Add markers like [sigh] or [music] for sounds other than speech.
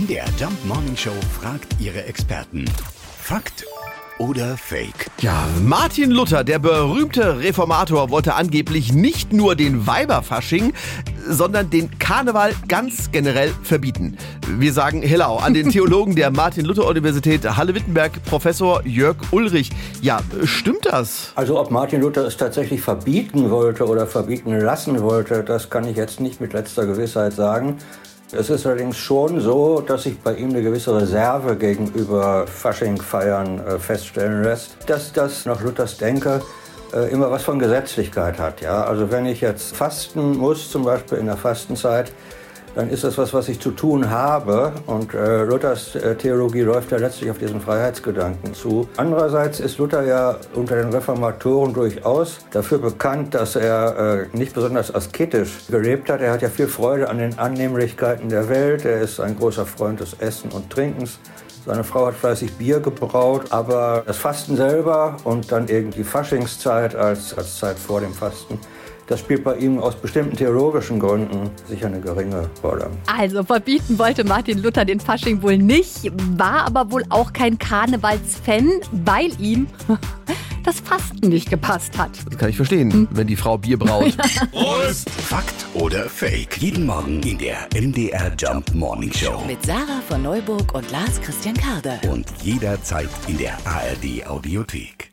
MDR Jump Morning Show fragt ihre Experten. Fakt oder Fake? Ja, Martin Luther, der berühmte Reformator, wollte angeblich nicht nur den Weiberfasching, sondern den Karneval ganz generell verbieten. Wir sagen Hello an den Theologen der Martin-Luther-Universität Halle-Wittenberg, Professor Jörg Ulrich. Ja, stimmt das? Also ob Martin Luther es tatsächlich verbieten wollte oder verbieten lassen wollte, das kann ich jetzt nicht mit letzter Gewissheit sagen. Es ist allerdings schon so, dass sich bei ihm eine gewisse Reserve gegenüber Fasching-Feiern äh, feststellen lässt, dass das nach Luthers Denke äh, immer was von Gesetzlichkeit hat. Ja? Also wenn ich jetzt fasten muss, zum Beispiel in der Fastenzeit, dann ist das was, was ich zu tun habe. Und äh, Luthers äh, Theologie läuft ja letztlich auf diesen Freiheitsgedanken zu. Andererseits ist Luther ja unter den Reformatoren durchaus dafür bekannt, dass er äh, nicht besonders asketisch gelebt hat. Er hat ja viel Freude an den Annehmlichkeiten der Welt. Er ist ein großer Freund des Essen und Trinkens. Seine Frau hat fleißig Bier gebraut, aber das Fasten selber und dann irgendwie Faschingszeit als, als Zeit vor dem Fasten, das spielt bei ihm aus bestimmten theologischen Gründen sicher eine geringe Rolle. Also verbieten wollte Martin Luther den Fasching wohl nicht, war aber wohl auch kein Karnevalsfan, weil ihm [laughs] das Fasten nicht gepasst hat. Das kann ich verstehen, hm. wenn die Frau Bier braut. [laughs] Prost! Fakt oder Fake? Jeden Morgen in der MDR Jump Morning Show. Mit Sarah von Neuburg und Lars Christian Karde. Und jederzeit in der ARD Audiothek.